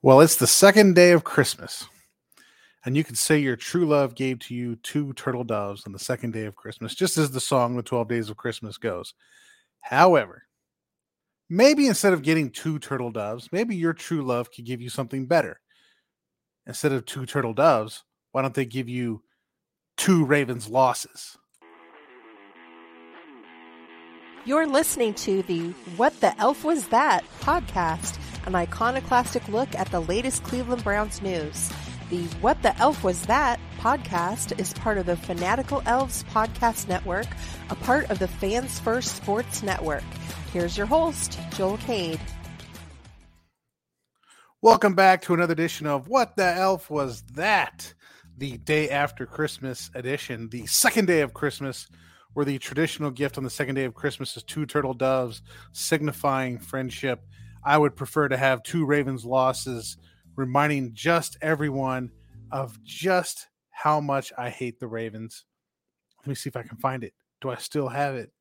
Well, it's the second day of Christmas. And you can say your true love gave to you two turtle doves on the second day of Christmas, just as the song The 12 Days of Christmas goes. However, maybe instead of getting two turtle doves, maybe your true love could give you something better. Instead of two turtle doves, why don't they give you two Ravens losses? You're listening to the What the Elf Was That podcast, an iconoclastic look at the latest Cleveland Browns news. The What the Elf Was That podcast is part of the Fanatical Elves Podcast Network, a part of the Fans First Sports Network. Here's your host, Joel Cade. Welcome back to another edition of What the Elf Was That? The day after Christmas edition, the second day of Christmas, where the traditional gift on the second day of Christmas is two turtle doves signifying friendship. I would prefer to have two Ravens losses, reminding just everyone of just how much I hate the Ravens. Let me see if I can find it. Do I still have it?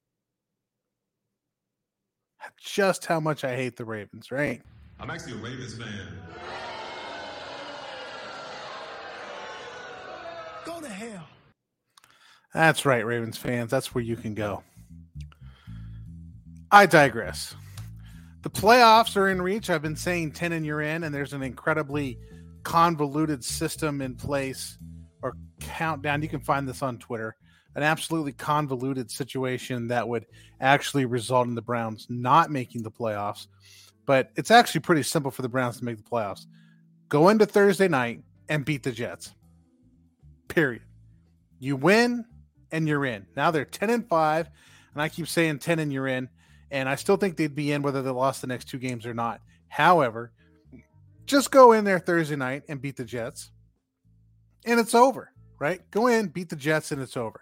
Just how much I hate the Ravens, right? I'm actually a Ravens fan. Go to hell. That's right, Ravens fans. That's where you can go. I digress. The playoffs are in reach. I've been saying 10 and you're in, and there's an incredibly convoluted system in place or countdown. You can find this on Twitter. An absolutely convoluted situation that would actually result in the Browns not making the playoffs. But it's actually pretty simple for the Browns to make the playoffs. Go into Thursday night and beat the Jets. Period. You win, and you're in. Now they're 10 and 5, and I keep saying 10 and you're in, and I still think they'd be in whether they lost the next two games or not. However, just go in there Thursday night and beat the Jets, and it's over, right? Go in, beat the Jets, and it's over.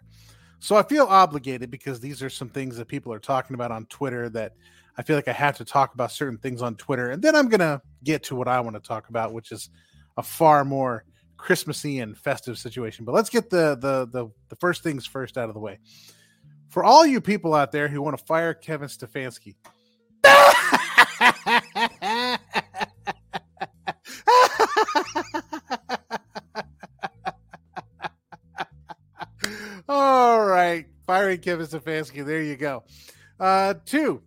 So I feel obligated because these are some things that people are talking about on Twitter that I feel like I have to talk about certain things on Twitter, and then I'm gonna get to what I want to talk about, which is a far more Christmassy and festive situation. But let's get the, the the the first things first out of the way. For all you people out there who want to fire Kevin Stefanski. all right, firing Kevin Stefanski. There you go. Uh, two,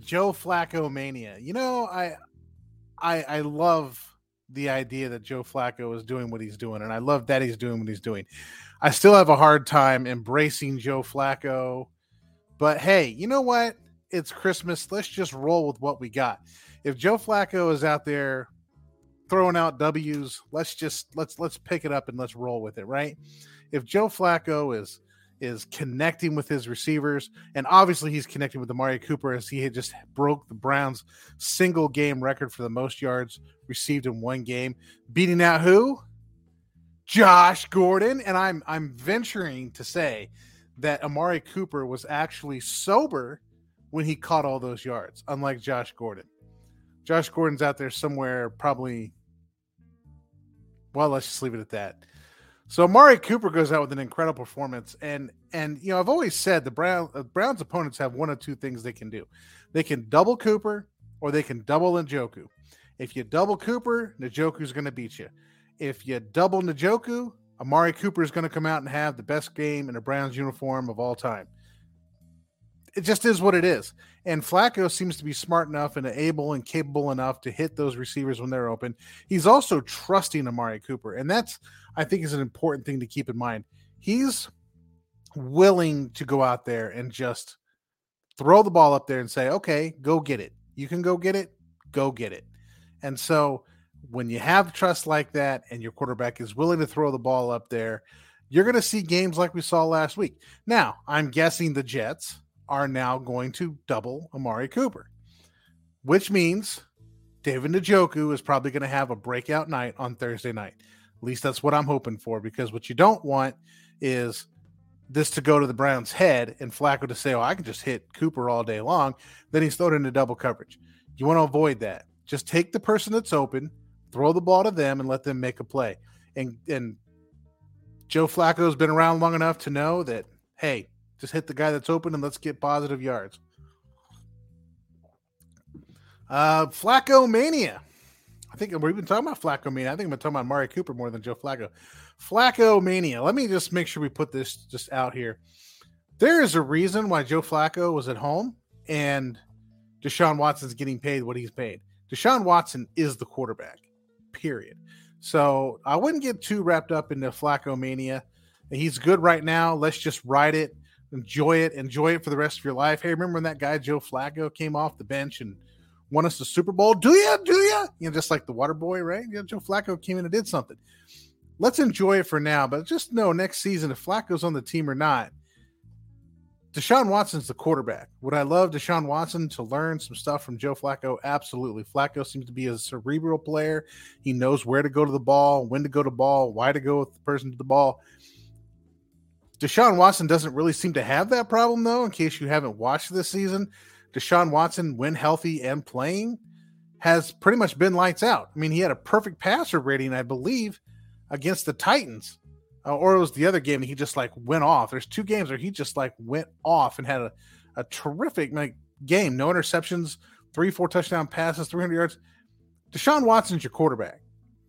Joe Flacco mania. You know, I I I love the idea that Joe Flacco is doing what he's doing, and I love that he's doing what he's doing. I still have a hard time embracing Joe Flacco, but hey, you know what? It's Christmas. Let's just roll with what we got. If Joe Flacco is out there throwing out W's, let's just let's let's pick it up and let's roll with it, right? If Joe Flacco is is connecting with his receivers, and obviously he's connecting with Amari Cooper as he had just broke the Browns' single game record for the most yards received in one game, beating out who? Josh Gordon, and I'm I'm venturing to say that Amari Cooper was actually sober when he caught all those yards, unlike Josh Gordon. Josh Gordon's out there somewhere, probably. Well, let's just leave it at that. So Amari Cooper goes out with an incredible performance, and and you know I've always said the Brown uh, Browns opponents have one of two things they can do: they can double Cooper or they can double Njoku. If you double Cooper, Njoku's going to beat you. If you double Njoku, Amari Cooper is going to come out and have the best game in a Browns uniform of all time. It just is what it is. And Flacco seems to be smart enough and able and capable enough to hit those receivers when they're open. He's also trusting Amari Cooper. And that's, I think, is an important thing to keep in mind. He's willing to go out there and just throw the ball up there and say, okay, go get it. You can go get it, go get it. And so when you have trust like that and your quarterback is willing to throw the ball up there, you're going to see games like we saw last week. Now, I'm guessing the Jets are now going to double Amari Cooper, which means David Njoku is probably going to have a breakout night on Thursday night. At least that's what I'm hoping for because what you don't want is this to go to the Browns' head and Flacco to say, "Oh, I can just hit Cooper all day long." Then he's thrown into double coverage. You want to avoid that. Just take the person that's open, throw the ball to them, and let them make a play. And and Joe Flacco's been around long enough to know that, hey, just hit the guy that's open and let's get positive yards. Uh, Flacco mania. I think we've been talking about Flacco mania. I think I'm talking about Mari Cooper more than Joe Flacco. Flacco mania. Let me just make sure we put this just out here. There is a reason why Joe Flacco was at home and Deshaun Watson's getting paid what he's paid. Deshaun Watson is the quarterback, period. So I wouldn't get too wrapped up into Flacco mania. He's good right now. Let's just ride it, enjoy it, enjoy it for the rest of your life. Hey, remember when that guy Joe Flacco came off the bench and won us the Super Bowl? Do you? Do you? You know, just like the water boy, right? Joe Flacco came in and did something. Let's enjoy it for now, but just know next season if Flacco's on the team or not, Deshaun Watson's the quarterback. Would I love Deshaun Watson to learn some stuff from Joe Flacco? Absolutely. Flacco seems to be a cerebral player. He knows where to go to the ball, when to go to ball, why to go with the person to the ball. Deshaun Watson doesn't really seem to have that problem, though, in case you haven't watched this season. Deshaun Watson, when healthy and playing, has pretty much been lights out. I mean, he had a perfect passer rating, I believe, against the Titans uh, or it was the other game that he just like went off. There's two games where he just like went off and had a, a terrific like game. No interceptions, three, four touchdown passes, 300 yards. Deshaun Watson's your quarterback,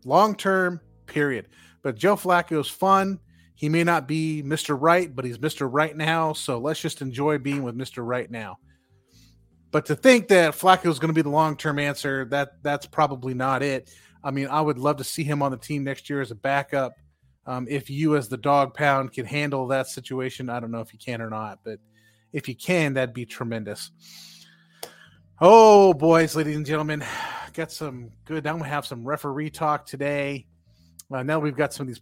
long term, period. But Joe Flacco's fun. He may not be Mr. Right, but he's Mr. Right now. So let's just enjoy being with Mr. Right now. But to think that Flacco is going to be the long term answer, that that's probably not it. I mean, I would love to see him on the team next year as a backup. Um, if you, as the dog pound, can handle that situation, I don't know if you can or not, but if you can, that'd be tremendous. Oh, boys, ladies and gentlemen, got some good. Now we have some referee talk today. Uh, now we've got some of these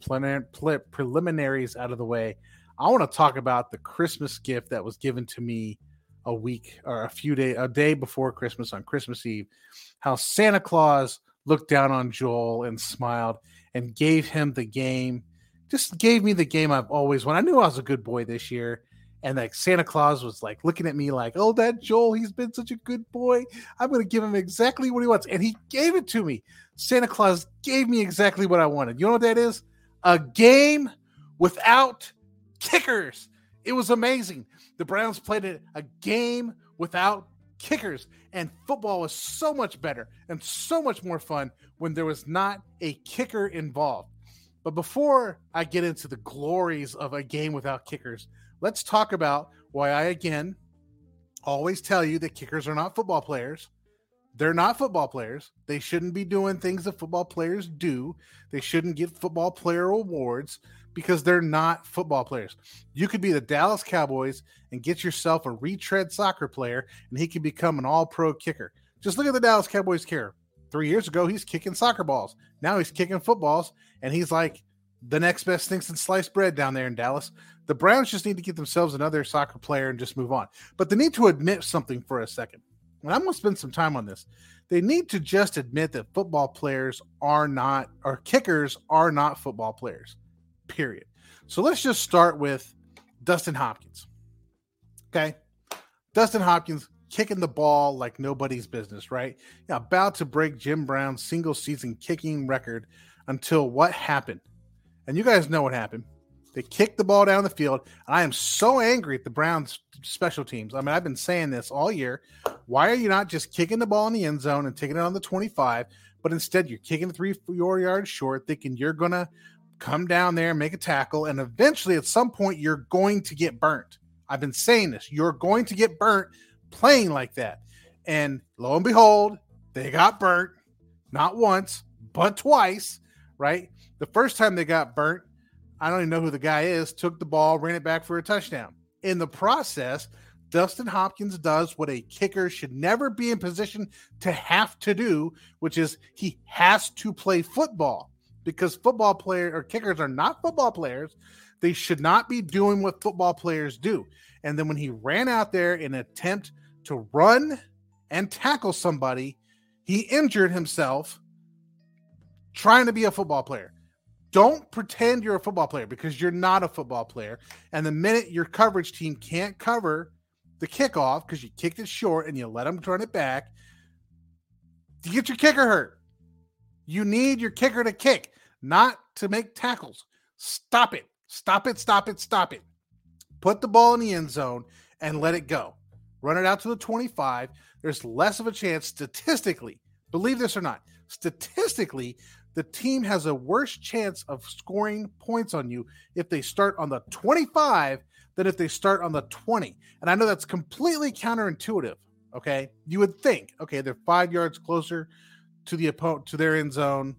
preliminaries out of the way. I want to talk about the Christmas gift that was given to me a week or a few days, a day before Christmas on Christmas Eve. How Santa Claus looked down on Joel and smiled and gave him the game just gave me the game I've always wanted. I knew I was a good boy this year. And like Santa Claus was like looking at me like, oh, that Joel, he's been such a good boy. I'm going to give him exactly what he wants. And he gave it to me. Santa Claus gave me exactly what I wanted. You know what that is? A game without kickers. It was amazing. The Browns played it a game without kickers. And football was so much better and so much more fun when there was not a kicker involved. But before I get into the glories of a game without kickers, let's talk about why I again always tell you that kickers are not football players. They're not football players. They shouldn't be doing things that football players do. They shouldn't get football player awards because they're not football players. You could be the Dallas Cowboys and get yourself a retread soccer player, and he could become an all pro kicker. Just look at the Dallas Cowboys kicker. Three years ago, he's kicking soccer balls. Now he's kicking footballs, and he's like the next best thing since sliced bread down there in Dallas. The Browns just need to get themselves another soccer player and just move on. But they need to admit something for a second. And I'm going to spend some time on this. They need to just admit that football players are not, or kickers are not football players, period. So let's just start with Dustin Hopkins. Okay. Dustin Hopkins kicking the ball like nobody's business, right? Yeah, about to break Jim Brown's single season kicking record until what happened? And you guys know what happened. They kicked the ball down the field. And I am so angry at the Browns special teams. I mean, I've been saying this all year. Why are you not just kicking the ball in the end zone and taking it on the 25, but instead you're kicking three, four yards short, thinking you're going to come down there and make a tackle. And eventually, at some point, you're going to get burnt. I've been saying this. You're going to get burnt playing like that. And lo and behold, they got burnt not once, but twice, right? The first time they got burnt, I don't even know who the guy is, took the ball, ran it back for a touchdown. In the process, Dustin Hopkins does what a kicker should never be in position to have to do, which is he has to play football because football players or kickers are not football players. They should not be doing what football players do. And then when he ran out there in attempt to run and tackle somebody, he injured himself trying to be a football player. Don't pretend you're a football player because you're not a football player. And the minute your coverage team can't cover the kickoff because you kicked it short and you let them turn it back, you get your kicker hurt. You need your kicker to kick, not to make tackles. Stop it. Stop it. Stop it. Stop it. Put the ball in the end zone and let it go. Run it out to the 25. There's less of a chance statistically, believe this or not, statistically, the team has a worse chance of scoring points on you if they start on the 25 than if they start on the 20. And I know that's completely counterintuitive. Okay. You would think, okay, they're five yards closer to the opponent, to their end zone,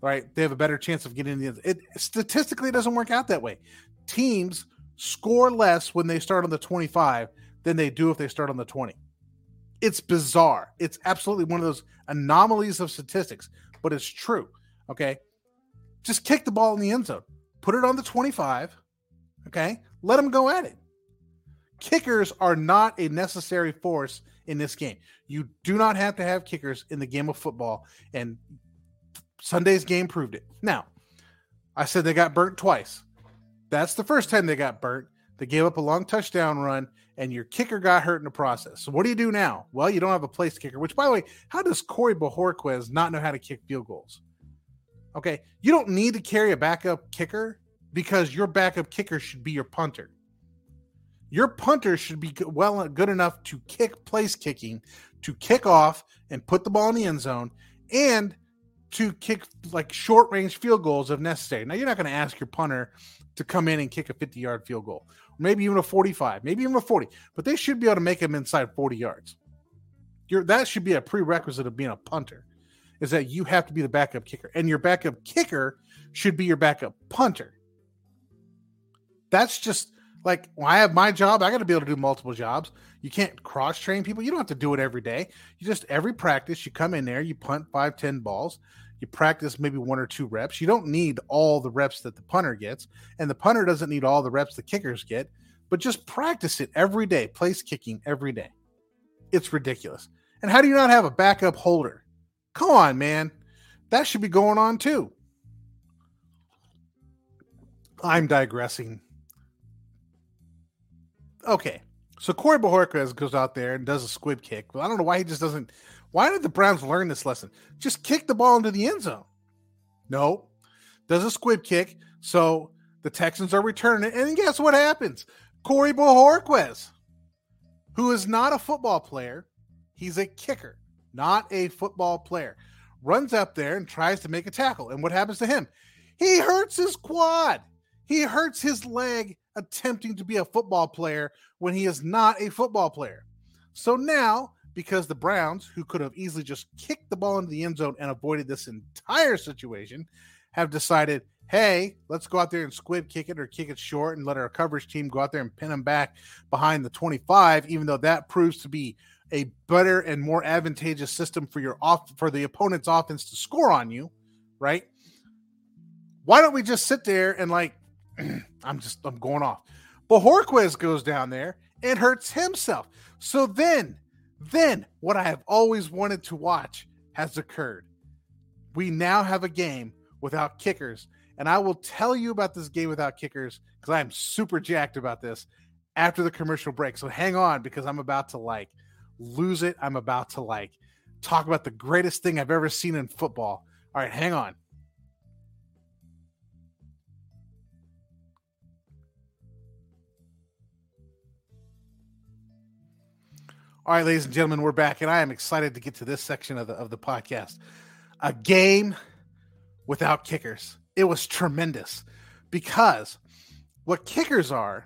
right? They have a better chance of getting in the It statistically it doesn't work out that way. Teams score less when they start on the 25 than they do if they start on the 20. It's bizarre. It's absolutely one of those anomalies of statistics, but it's true. Okay. Just kick the ball in the end zone, put it on the 25. Okay. Let them go at it. Kickers are not a necessary force in this game. You do not have to have kickers in the game of football. And Sunday's game proved it. Now, I said they got burnt twice. That's the first time they got burnt. They gave up a long touchdown run, and your kicker got hurt in the process. So what do you do now? Well, you don't have a place kicker. Which, by the way, how does Corey Bojorquez not know how to kick field goals? Okay, you don't need to carry a backup kicker because your backup kicker should be your punter. Your punter should be well uh, good enough to kick place kicking, to kick off and put the ball in the end zone, and to kick like short range field goals if necessary. Now you're not going to ask your punter to come in and kick a 50 yard field goal, maybe even a 45, maybe even a 40, but they should be able to make them inside 40 yards. You're, that should be a prerequisite of being a punter, is that you have to be the backup kicker, and your backup kicker should be your backup punter. That's just like when I have my job, I got to be able to do multiple jobs. You can't cross train people. You don't have to do it every day. You just every practice, you come in there, you punt five, ten balls, you practice maybe one or two reps. You don't need all the reps that the punter gets, and the punter doesn't need all the reps the kickers get, but just practice it every day, place kicking every day. It's ridiculous. And how do you not have a backup holder? Come on, man. That should be going on too. I'm digressing okay. So Corey Bojorquez goes out there and does a squib kick. But I don't know why he just doesn't. Why did the Browns learn this lesson? Just kick the ball into the end zone. No, does a squib kick. So the Texans are returning it, and guess what happens? Corey Bojorquez, who is not a football player, he's a kicker, not a football player, runs up there and tries to make a tackle. And what happens to him? He hurts his quad. He hurts his leg attempting to be a football player when he is not a football player. So now, because the Browns, who could have easily just kicked the ball into the end zone and avoided this entire situation, have decided, hey, let's go out there and squib kick it or kick it short and let our coverage team go out there and pin them back behind the 25, even though that proves to be a better and more advantageous system for your off for the opponent's offense to score on you, right? Why don't we just sit there and like I'm just I'm going off. Bojorquez goes down there and hurts himself. So then, then what I have always wanted to watch has occurred. We now have a game without kickers. And I will tell you about this game without kickers because I'm super jacked about this after the commercial break. So hang on because I'm about to like lose it. I'm about to like talk about the greatest thing I've ever seen in football. All right, hang on. All right, ladies and gentlemen, we're back, and I am excited to get to this section of the of the podcast. A game without kickers. It was tremendous because what kickers are,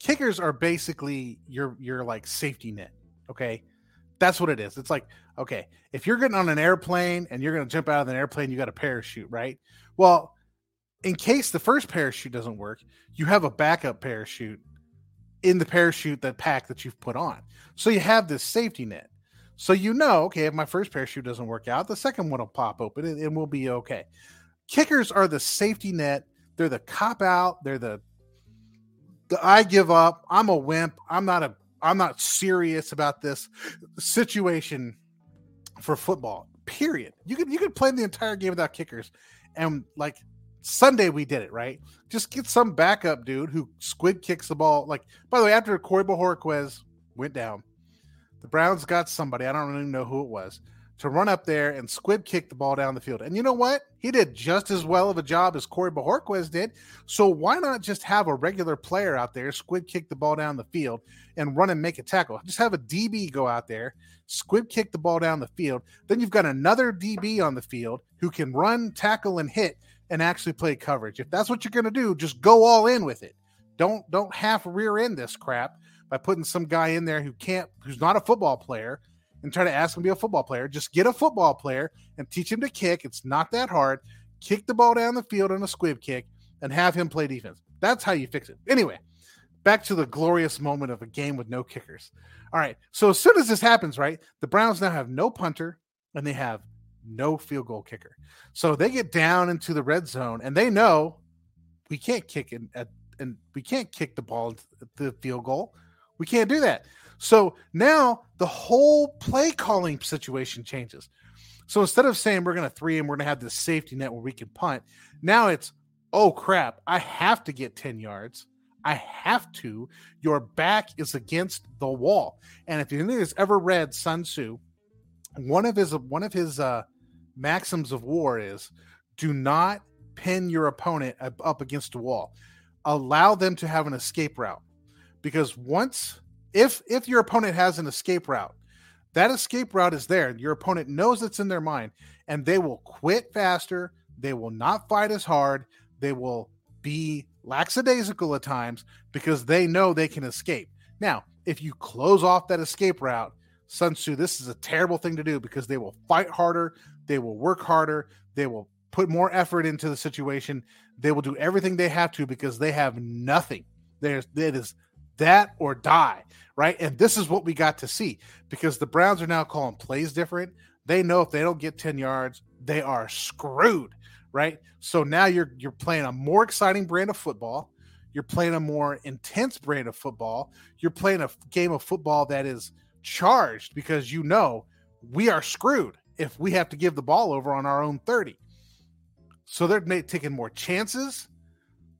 kickers are basically your your like safety net. Okay, that's what it is. It's like okay, if you're getting on an airplane and you're going to jump out of an airplane, you got a parachute, right? Well, in case the first parachute doesn't work, you have a backup parachute in the parachute that pack that you've put on. So you have this safety net. So you know, okay, if my first parachute doesn't work out, the second one will pop open and, and we'll be okay. Kickers are the safety net. They're the cop out. They're the the I give up. I'm a wimp. I'm not a I'm not serious about this situation for football. Period. You could you could play the entire game without kickers, and like Sunday we did it right. Just get some backup dude who squib kicks the ball. Like by the way, after Corey Bojorquez went down, the Browns got somebody. I don't even know who it was to run up there and squib kick the ball down the field. And you know what? He did just as well of a job as Corey Bojorquez did. So why not just have a regular player out there squib kick the ball down the field and run and make a tackle? Just have a DB go out there, squib kick the ball down the field. Then you've got another DB on the field who can run, tackle, and hit and actually play coverage. If that's what you're going to do, just go all in with it. Don't don't half rear end this crap by putting some guy in there who can't who's not a football player and try to ask him to be a football player. Just get a football player and teach him to kick. It's not that hard. Kick the ball down the field on a squib kick and have him play defense. That's how you fix it. Anyway, back to the glorious moment of a game with no kickers. All right. So as soon as this happens, right, the Browns now have no punter and they have no field goal kicker. So they get down into the red zone and they know we can't kick and we can't kick the ball the field goal. We can't do that. So now the whole play calling situation changes. So instead of saying we're going to three and we're going to have this safety net where we can punt, now it's, oh crap, I have to get 10 yards. I have to. Your back is against the wall. And if anyone has ever read Sun Tzu, one of his one of his uh, maxims of war is do not pin your opponent up against a wall. Allow them to have an escape route. Because once if if your opponent has an escape route, that escape route is there. Your opponent knows it's in their mind, and they will quit faster. They will not fight as hard. They will be lackadaisical at times because they know they can escape. Now, if you close off that escape route, Sun Tzu, this is a terrible thing to do because they will fight harder, they will work harder, they will put more effort into the situation, they will do everything they have to because they have nothing. There's it is that or die right? And this is what we got to see because the Browns are now calling plays different. They know if they don't get 10 yards, they are screwed, right? So now you're you're playing a more exciting brand of football. You're playing a more intense brand of football. You're playing a game of football that is charged because you know we are screwed if we have to give the ball over on our own 30. So they're taking more chances.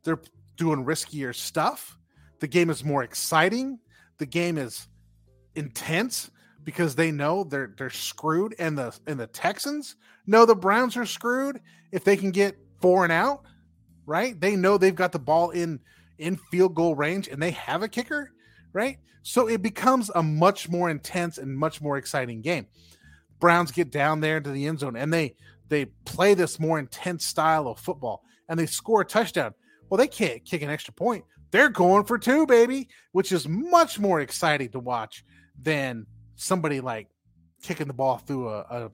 They're doing riskier stuff. The game is more exciting the game is intense because they know they're they're screwed and the and the Texans know the Browns are screwed if they can get four and out, right? They know they've got the ball in in field goal range and they have a kicker, right? So it becomes a much more intense and much more exciting game. Browns get down there into the end zone and they they play this more intense style of football and they score a touchdown. Well, they can't kick an extra point they're going for two, baby, which is much more exciting to watch than somebody like kicking the ball through a, a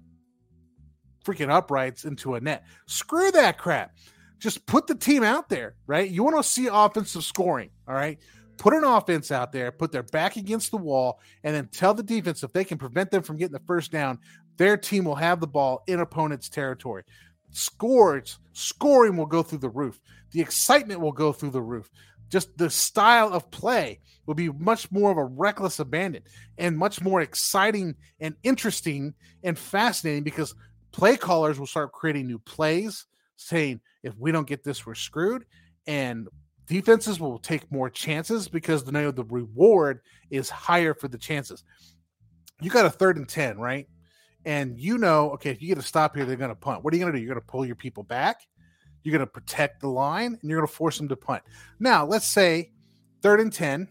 freaking uprights into a net. Screw that crap. Just put the team out there, right? You want to see offensive scoring, all right? Put an offense out there, put their back against the wall, and then tell the defense if they can prevent them from getting the first down, their team will have the ball in opponent's territory. Scores, scoring will go through the roof. The excitement will go through the roof just the style of play will be much more of a reckless abandon and much more exciting and interesting and fascinating because play callers will start creating new plays saying if we don't get this we're screwed. And defenses will take more chances because know the reward is higher for the chances. You got a third and 10 right? And you know okay if you get a stop here they're going to punt. What are you going to do? You're going to pull your people back you're going to protect the line and you're going to force them to punt. Now, let's say third and 10,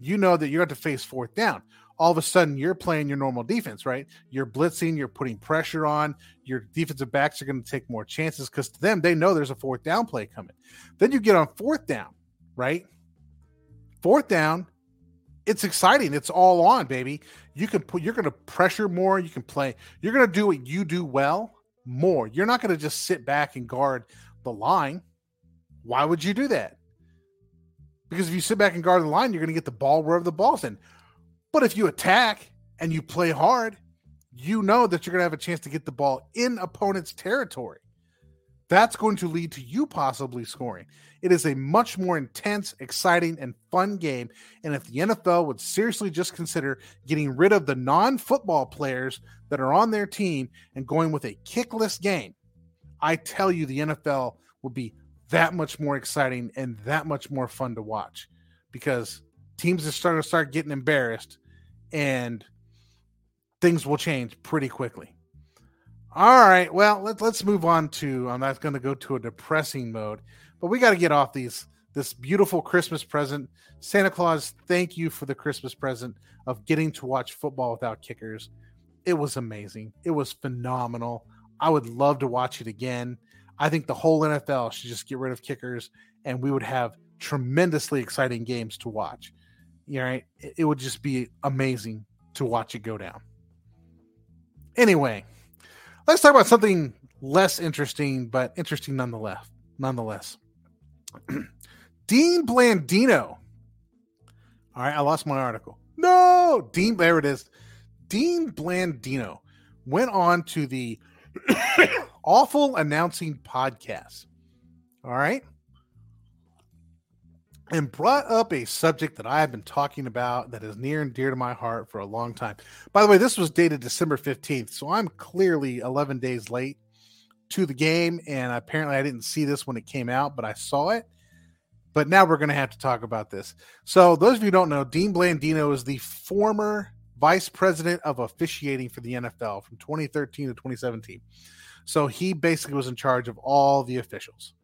you know that you're going to face fourth down. All of a sudden, you're playing your normal defense, right? You're blitzing, you're putting pressure on. Your defensive backs are going to take more chances because to them, they know there's a fourth down play coming. Then you get on fourth down, right? fourth down, it's exciting. It's all on, baby. You can put you're gonna pressure more, you can play, you're gonna do what you do well more. You're not gonna just sit back and guard the line. Why would you do that? Because if you sit back and guard the line, you're gonna get the ball wherever the ball's in. But if you attack and you play hard, you know that you're going to have a chance to get the ball in opponent's territory. That's going to lead to you possibly scoring. It is a much more intense, exciting, and fun game. And if the NFL would seriously just consider getting rid of the non football players that are on their team and going with a kickless game, I tell you, the NFL will be that much more exciting and that much more fun to watch because teams are starting to start getting embarrassed and things will change pretty quickly. All right, well, let, let's move on to I'm not going to go to a depressing mode, but we got to get off these this beautiful Christmas present. Santa Claus, thank you for the Christmas present of getting to watch football without kickers. It was amazing. It was phenomenal. I would love to watch it again. I think the whole NFL should just get rid of kickers and we would have tremendously exciting games to watch. You know, it would just be amazing to watch it go down. Anyway, let's talk about something less interesting, but interesting nonetheless. Nonetheless, Dean Blandino. All right, I lost my article. No, Dean. There it is. Dean Blandino went on to the awful announcing podcast. All right and brought up a subject that I have been talking about that is near and dear to my heart for a long time. By the way, this was dated December 15th, so I'm clearly 11 days late to the game. And apparently, I didn't see this when it came out, but I saw it. But now we're going to have to talk about this. So, those of you don't know, Dean Blandino is the former vice president of officiating for the NFL from 2013 to 2017. So, he basically was in charge of all the officials.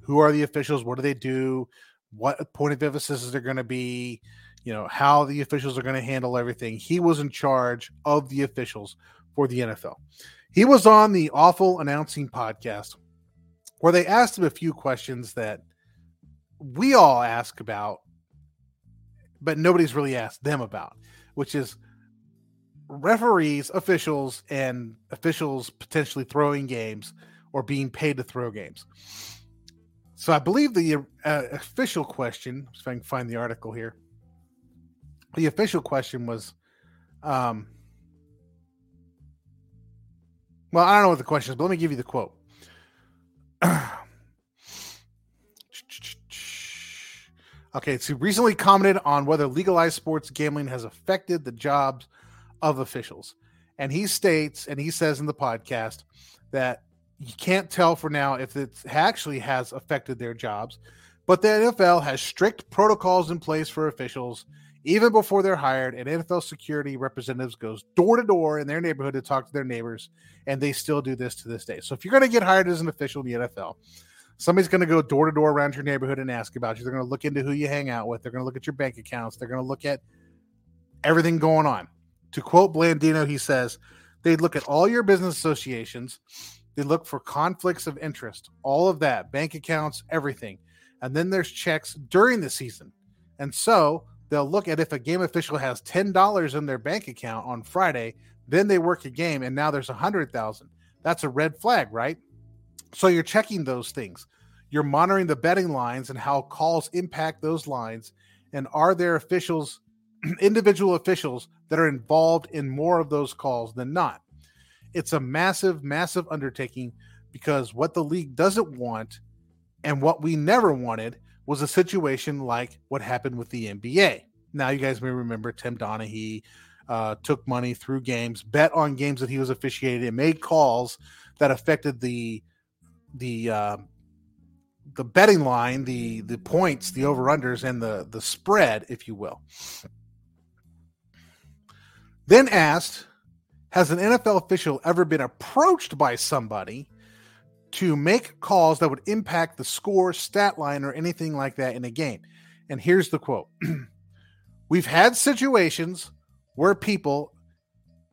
Who are the officials? What do they do? what point of emphasis is there going to be, you know, how the officials are going to handle everything. He was in charge of the officials for the NFL. He was on the awful announcing podcast where they asked him a few questions that we all ask about, but nobody's really asked them about, which is referees, officials, and officials potentially throwing games or being paid to throw games. So I believe the uh, official question, if I can find the article here, the official question was, um, well, I don't know what the question is, but let me give you the quote. okay, so recently commented on whether legalized sports gambling has affected the jobs of officials. And he states, and he says in the podcast that you can't tell for now if it actually has affected their jobs. But the NFL has strict protocols in place for officials even before they're hired. And NFL security representatives goes door to door in their neighborhood to talk to their neighbors, and they still do this to this day. So if you're going to get hired as an official in the NFL, somebody's going to go door to door around your neighborhood and ask about you. They're going to look into who you hang out with. They're going to look at your bank accounts. They're going to look at everything going on. To quote Blandino, he says they'd look at all your business associations they look for conflicts of interest, all of that, bank accounts, everything. And then there's checks during the season. And so they'll look at if a game official has $10 in their bank account on Friday, then they work a game and now there's a 100,000. That's a red flag, right? So you're checking those things. You're monitoring the betting lines and how calls impact those lines. And are there officials, individual officials that are involved in more of those calls than not? it's a massive, massive undertaking because what the league doesn't want and what we never wanted was a situation like what happened with the NBA. Now, you guys may remember Tim Donaghy uh, took money threw games, bet on games that he was officiating, and made calls that affected the the uh, the betting line, the the points, the over unders, and the the spread, if you will. Then asked has an NFL official ever been approached by somebody to make calls that would impact the score, stat line, or anything like that in a game? And here's the quote We've had situations where people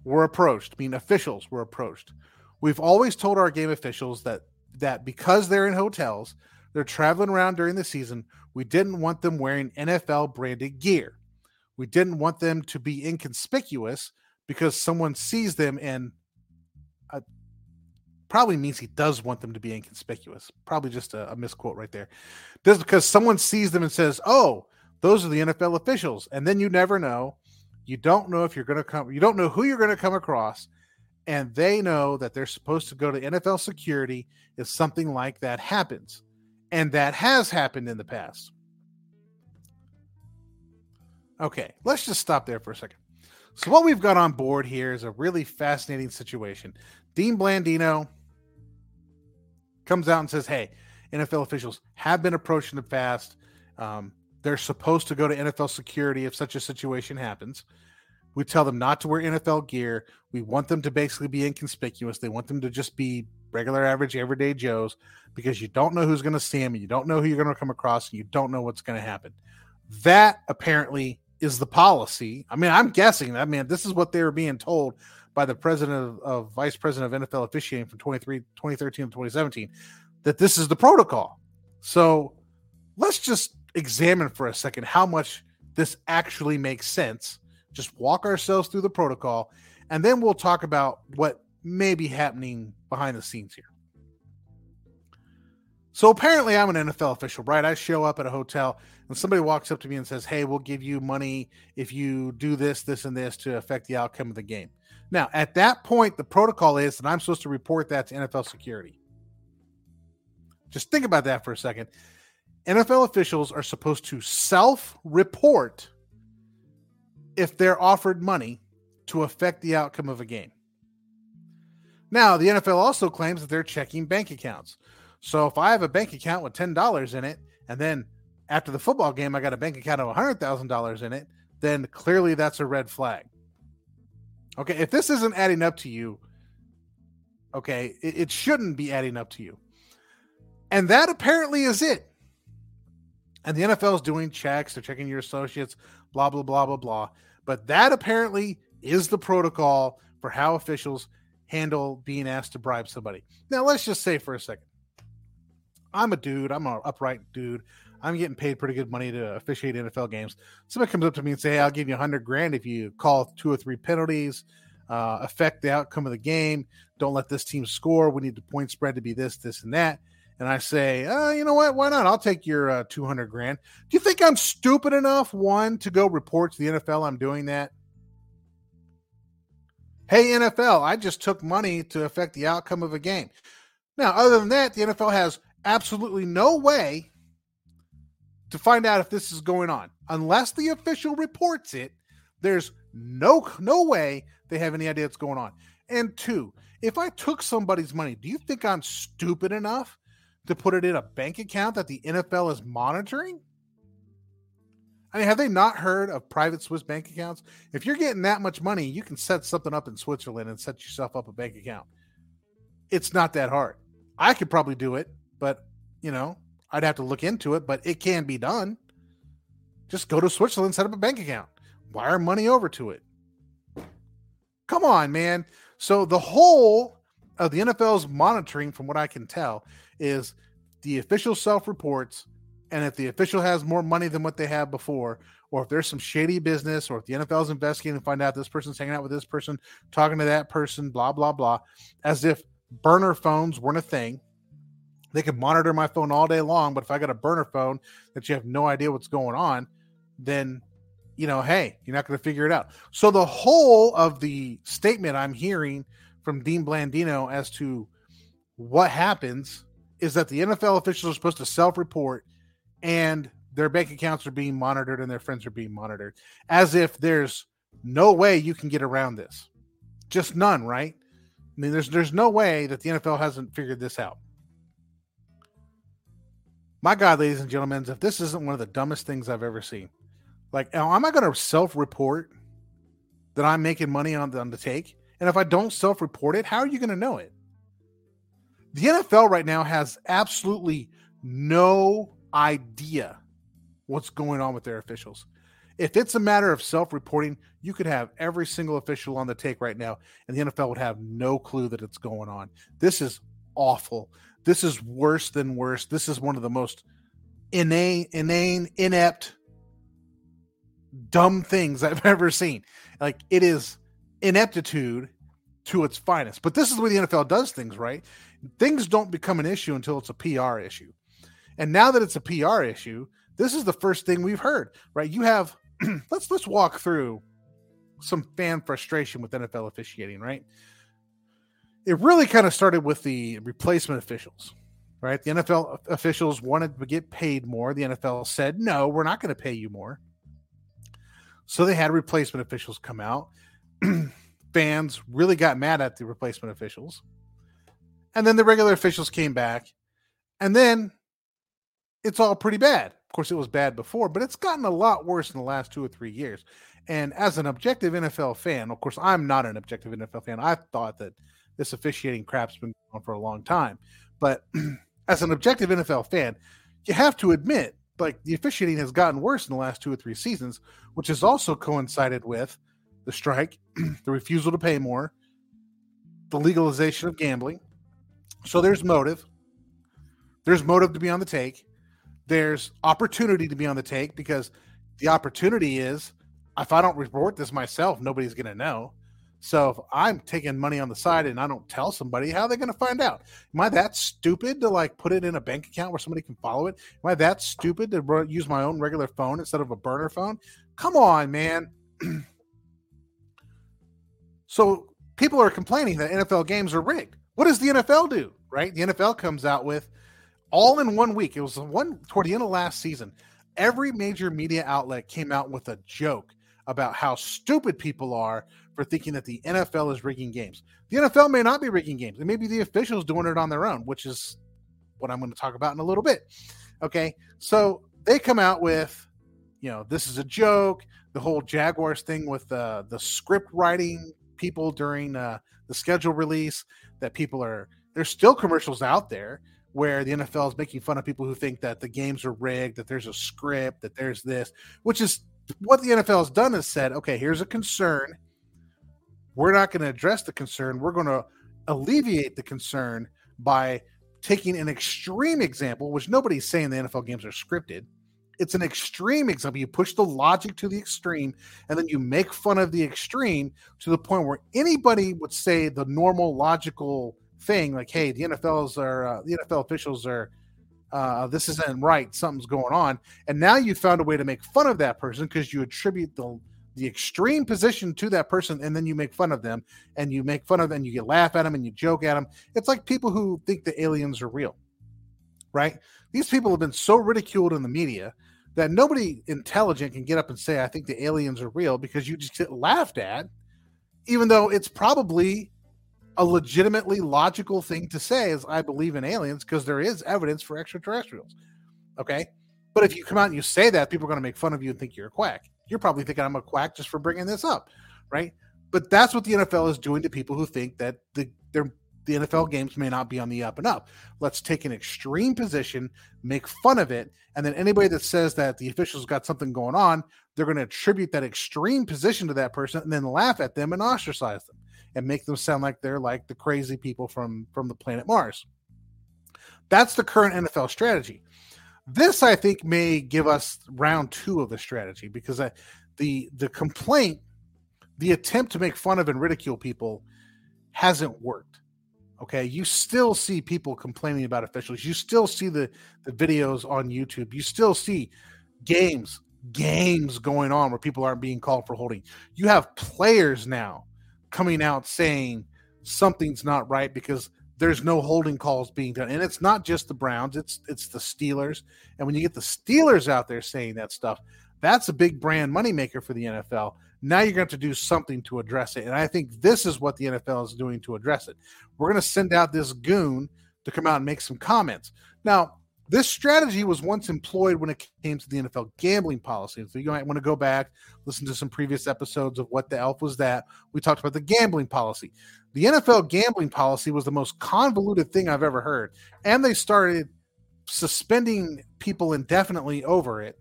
were approached, I mean, officials were approached. We've always told our game officials that that because they're in hotels, they're traveling around during the season. We didn't want them wearing NFL branded gear. We didn't want them to be inconspicuous because someone sees them and uh, probably means he does want them to be inconspicuous. Probably just a, a misquote right there. Just because someone sees them and says, "Oh, those are the NFL officials," and then you never know. You don't know if you're going to come. You don't know who you're going to come across, and they know that they're supposed to go to NFL security if something like that happens, and that has happened in the past. Okay, let's just stop there for a second. So, what we've got on board here is a really fascinating situation. Dean Blandino comes out and says, Hey, NFL officials have been approached in the past. Um, they're supposed to go to NFL security if such a situation happens. We tell them not to wear NFL gear. We want them to basically be inconspicuous. They want them to just be regular, average, everyday Joes because you don't know who's going to see them. and You don't know who you're going to come across. And you don't know what's going to happen. That apparently is the policy. I mean, I'm guessing. I mean, this is what they were being told by the president of, of vice president of NFL officiating from 23, 2013 to 2017 that this is the protocol. So let's just examine for a second how much this actually makes sense. Just walk ourselves through the protocol, and then we'll talk about what may be happening behind the scenes here. So apparently, I'm an NFL official, right? I show up at a hotel and somebody walks up to me and says, Hey, we'll give you money if you do this, this, and this to affect the outcome of the game. Now, at that point, the protocol is that I'm supposed to report that to NFL security. Just think about that for a second. NFL officials are supposed to self report if they're offered money to affect the outcome of a game. Now, the NFL also claims that they're checking bank accounts. So if I have a bank account with $10 in it, and then after the football game, I got a bank account of $100,000 in it, then clearly that's a red flag. Okay, if this isn't adding up to you, okay, it, it shouldn't be adding up to you. And that apparently is it. And the NFL is doing checks, they're checking your associates, blah, blah, blah, blah, blah. But that apparently is the protocol for how officials handle being asked to bribe somebody. Now, let's just say for a second I'm a dude, I'm an upright dude. I'm getting paid pretty good money to officiate NFL games. Somebody comes up to me and say, hey, "I'll give you a hundred grand if you call two or three penalties, uh, affect the outcome of the game. Don't let this team score. We need the point spread to be this, this, and that." And I say, uh, "You know what? Why not? I'll take your uh, two hundred grand." Do you think I'm stupid enough, one, to go report to the NFL I'm doing that? Hey, NFL, I just took money to affect the outcome of a game. Now, other than that, the NFL has absolutely no way to find out if this is going on. Unless the official reports it, there's no no way they have any idea what's going on. And two, if I took somebody's money, do you think I'm stupid enough to put it in a bank account that the NFL is monitoring? I mean, have they not heard of private Swiss bank accounts? If you're getting that much money, you can set something up in Switzerland and set yourself up a bank account. It's not that hard. I could probably do it, but you know, I'd have to look into it, but it can be done. Just go to Switzerland, set up a bank account, wire money over to it. Come on, man. So the whole of the NFL's monitoring, from what I can tell, is the official self reports. And if the official has more money than what they have before, or if there's some shady business, or if the NFL is investigating and find out this person's hanging out with this person, talking to that person, blah, blah, blah, as if burner phones weren't a thing they could monitor my phone all day long, but if I got a burner phone that you have no idea what's going on, then you know, hey, you're not going to figure it out. So the whole of the statement I'm hearing from Dean Blandino as to what happens is that the NFL officials are supposed to self-report and their bank accounts are being monitored and their friends are being monitored as if there's no way you can get around this. Just none, right? I mean, there's there's no way that the NFL hasn't figured this out my God, ladies and gentlemen, if this isn't one of the dumbest things I've ever seen, like, am I going to self-report that I'm making money on the, on the take? And if I don't self-report it, how are you going to know it? The NFL right now has absolutely no idea what's going on with their officials. If it's a matter of self-reporting, you could have every single official on the take right now, and the NFL would have no clue that it's going on. This is awful. This is worse than worse. This is one of the most inane, inane, inept, dumb things I've ever seen. Like it is ineptitude to its finest. But this is the way the NFL does things, right? Things don't become an issue until it's a PR issue. And now that it's a PR issue, this is the first thing we've heard, right? You have let's let's walk through some fan frustration with NFL officiating, right? It really kind of started with the replacement officials, right? The NFL officials wanted to get paid more. The NFL said, no, we're not going to pay you more. So they had replacement officials come out. Fans really got mad at the replacement officials. And then the regular officials came back. And then it's all pretty bad. Of course, it was bad before, but it's gotten a lot worse in the last two or three years. And as an objective NFL fan, of course, I'm not an objective NFL fan. I thought that this officiating crap's been going on for a long time. But as an objective NFL fan, you have to admit, like the officiating has gotten worse in the last two or three seasons, which has also coincided with the strike, the refusal to pay more, the legalization of gambling. So there's motive. There's motive to be on the take. There's opportunity to be on the take because the opportunity is if I don't report this myself, nobody's going to know. So if I'm taking money on the side and I don't tell somebody, how are they going to find out? Am I that stupid to like put it in a bank account where somebody can follow it? Am I that stupid to use my own regular phone instead of a burner phone? Come on, man. so people are complaining that NFL games are rigged. What does the NFL do? Right? The NFL comes out with all in one week. It was one toward the end of last season. Every major media outlet came out with a joke about how stupid people are for thinking that the NFL is rigging games. The NFL may not be rigging games. It may be the officials doing it on their own, which is what I'm going to talk about in a little bit. Okay. So they come out with, you know, this is a joke. The whole Jaguars thing with uh, the script writing people during uh, the schedule release that people are, there's still commercials out there where the NFL is making fun of people who think that the games are rigged, that there's a script, that there's this, which is what the NFL has done is said, okay, here's a concern. We're not going to address the concern. We're going to alleviate the concern by taking an extreme example, which nobody's saying the NFL games are scripted. It's an extreme example. You push the logic to the extreme, and then you make fun of the extreme to the point where anybody would say the normal logical thing, like, "Hey, the NFLs are uh, the NFL officials are uh, this isn't right. Something's going on. And now you found a way to make fun of that person because you attribute the the extreme position to that person, and then you make fun of them, and you make fun of them, and you get laugh at them, and you joke at them. It's like people who think the aliens are real, right? These people have been so ridiculed in the media that nobody intelligent can get up and say, "I think the aliens are real," because you just get laughed at, even though it's probably a legitimately logical thing to say is I believe in aliens because there is evidence for extraterrestrials. Okay. But if you come out and you say that, people are going to make fun of you and think you're a quack. You're probably thinking I'm a quack just for bringing this up. Right. But that's what the NFL is doing to people who think that the the NFL games may not be on the up and up. Let's take an extreme position, make fun of it, and then anybody that says that the officials got something going on, they're going to attribute that extreme position to that person and then laugh at them and ostracize them and make them sound like they're like the crazy people from from the planet Mars. That's the current NFL strategy. This, I think, may give us round two of the strategy because I, the the complaint, the attempt to make fun of and ridicule people, hasn't worked. Okay, you still see people complaining about officials. You still see the the videos on YouTube. You still see games games going on where people aren't being called for holding. You have players now coming out saying something's not right because there's no holding calls being done. And it's not just the Browns, it's it's the Steelers. And when you get the Steelers out there saying that stuff, that's a big brand moneymaker for the NFL. Now you're going to to do something to address it. And I think this is what the NFL is doing to address it. We're going to send out this goon to come out and make some comments. Now, this strategy was once employed when it came to the NFL gambling policy. So you might want to go back, listen to some previous episodes of what the elf was that. We talked about the gambling policy. The NFL gambling policy was the most convoluted thing I've ever heard. And they started suspending people indefinitely over it.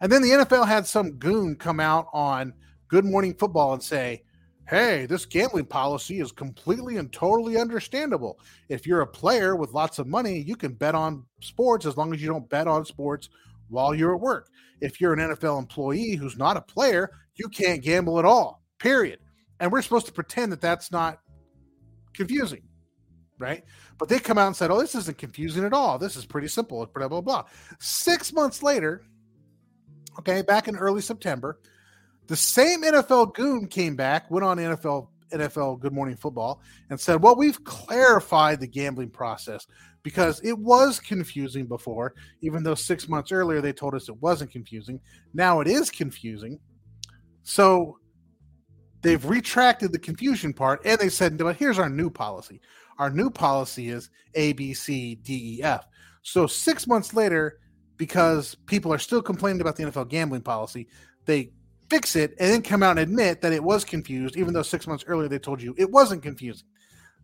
And then the NFL had some goon come out on Good Morning Football and say, hey, this gambling policy is completely and totally understandable. If you're a player with lots of money, you can bet on sports as long as you don't bet on sports while you're at work. If you're an NFL employee who's not a player, you can't gamble at all, period. And we're supposed to pretend that that's not confusing, right? But they come out and said, oh, this isn't confusing at all. This is pretty simple, blah, blah, blah. Six months later, okay, back in early September, the same NFL goon came back, went on NFL NFL Good Morning Football and said, "Well, we've clarified the gambling process because it was confusing before, even though 6 months earlier they told us it wasn't confusing. Now it is confusing." So they've retracted the confusion part and they said, "But here's our new policy. Our new policy is A B C D E F." So 6 months later because people are still complaining about the NFL gambling policy, they fix it and then come out and admit that it was confused, even though six months earlier they told you it wasn't confusing.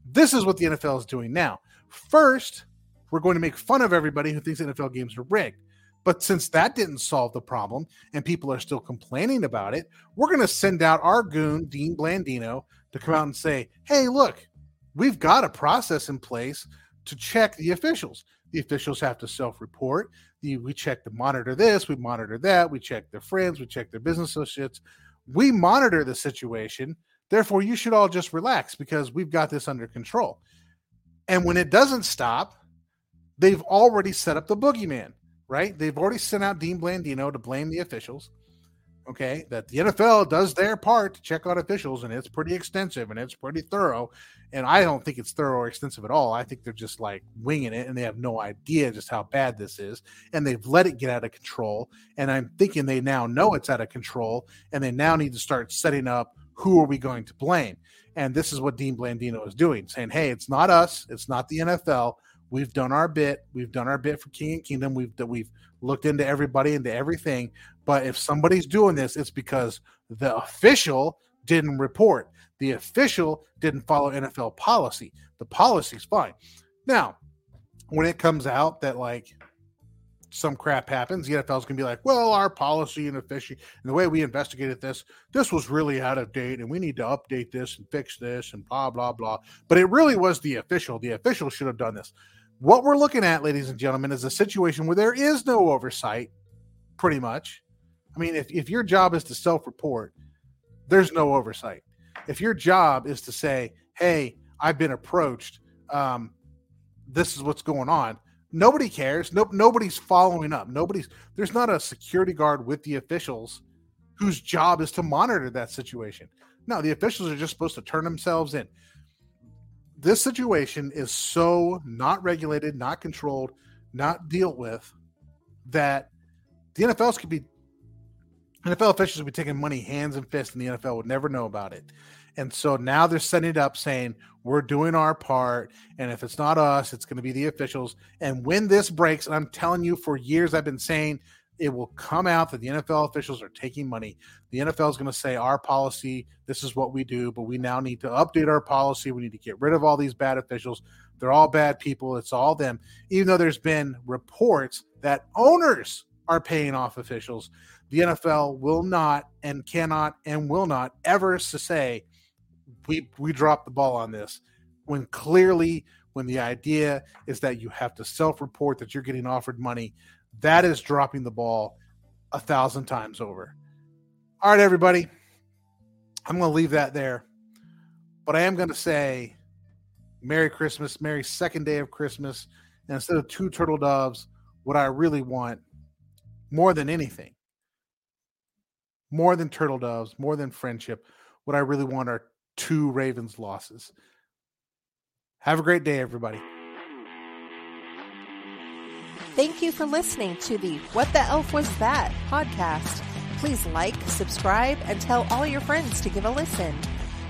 This is what the NFL is doing now. First, we're going to make fun of everybody who thinks NFL games are rigged. But since that didn't solve the problem and people are still complaining about it, we're going to send out our goon, Dean Blandino, to come out and say, hey, look, we've got a process in place to check the officials. The officials have to self report we check to monitor this, we monitor that, we check their friends, we check their business associates. We monitor the situation. Therefore, you should all just relax because we've got this under control. And when it doesn't stop, they've already set up the boogeyman, right? They've already sent out Dean Blandino to blame the officials okay, that the NFL does their part to check out officials, and it's pretty extensive and it's pretty thorough. And I don't think it's thorough or extensive at all. I think they're just like winging it and they have no idea just how bad this is. And they've let it get out of control. And I'm thinking they now know it's out of control and they now need to start setting up who are we going to blame. And this is what Dean Blandino is doing, saying, hey, it's not us, it's not the NFL. We've done our bit. We've done our bit for King and Kingdom. We've that we've looked into everybody, into everything. But if somebody's doing this, it's because the official didn't report. The official didn't follow NFL policy. The policy's fine. Now, when it comes out that like some crap happens, the NFL's gonna be like, well, our policy and official and the way we investigated this, this was really out of date, and we need to update this and fix this and blah blah blah. But it really was the official. The official should have done this. What we're looking at, ladies and gentlemen, is a situation where there is no oversight, pretty much. I mean, if, if your job is to self report, there's no oversight. If your job is to say, hey, I've been approached, um, this is what's going on, nobody cares. No, nobody's following up. Nobody's, there's not a security guard with the officials whose job is to monitor that situation. No, the officials are just supposed to turn themselves in this situation is so not regulated, not controlled, not dealt with that the NFLs could be NFL officials would be taking money hands and fists, and the NFL would never know about it. And so now they're setting it up saying, we're doing our part. And if it's not us, it's going to be the officials. And when this breaks, and I'm telling you for years, I've been saying it will come out that the NFL officials are taking money. The NFL is going to say our policy, this is what we do, but we now need to update our policy. We need to get rid of all these bad officials. They're all bad people. It's all them. Even though there's been reports that owners are paying off officials, the NFL will not and cannot and will not ever say we we dropped the ball on this when clearly when the idea is that you have to self-report that you're getting offered money that is dropping the ball a thousand times over. All right, everybody. I'm going to leave that there. But I am going to say Merry Christmas, Merry second day of Christmas. And instead of two turtle doves, what I really want more than anything, more than turtle doves, more than friendship, what I really want are two Ravens losses. Have a great day, everybody. Thank you for listening to the What the Elf Was That podcast. Please like, subscribe, and tell all your friends to give a listen.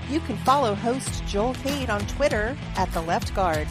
You can follow host Joel Cade on Twitter at The Left Guard.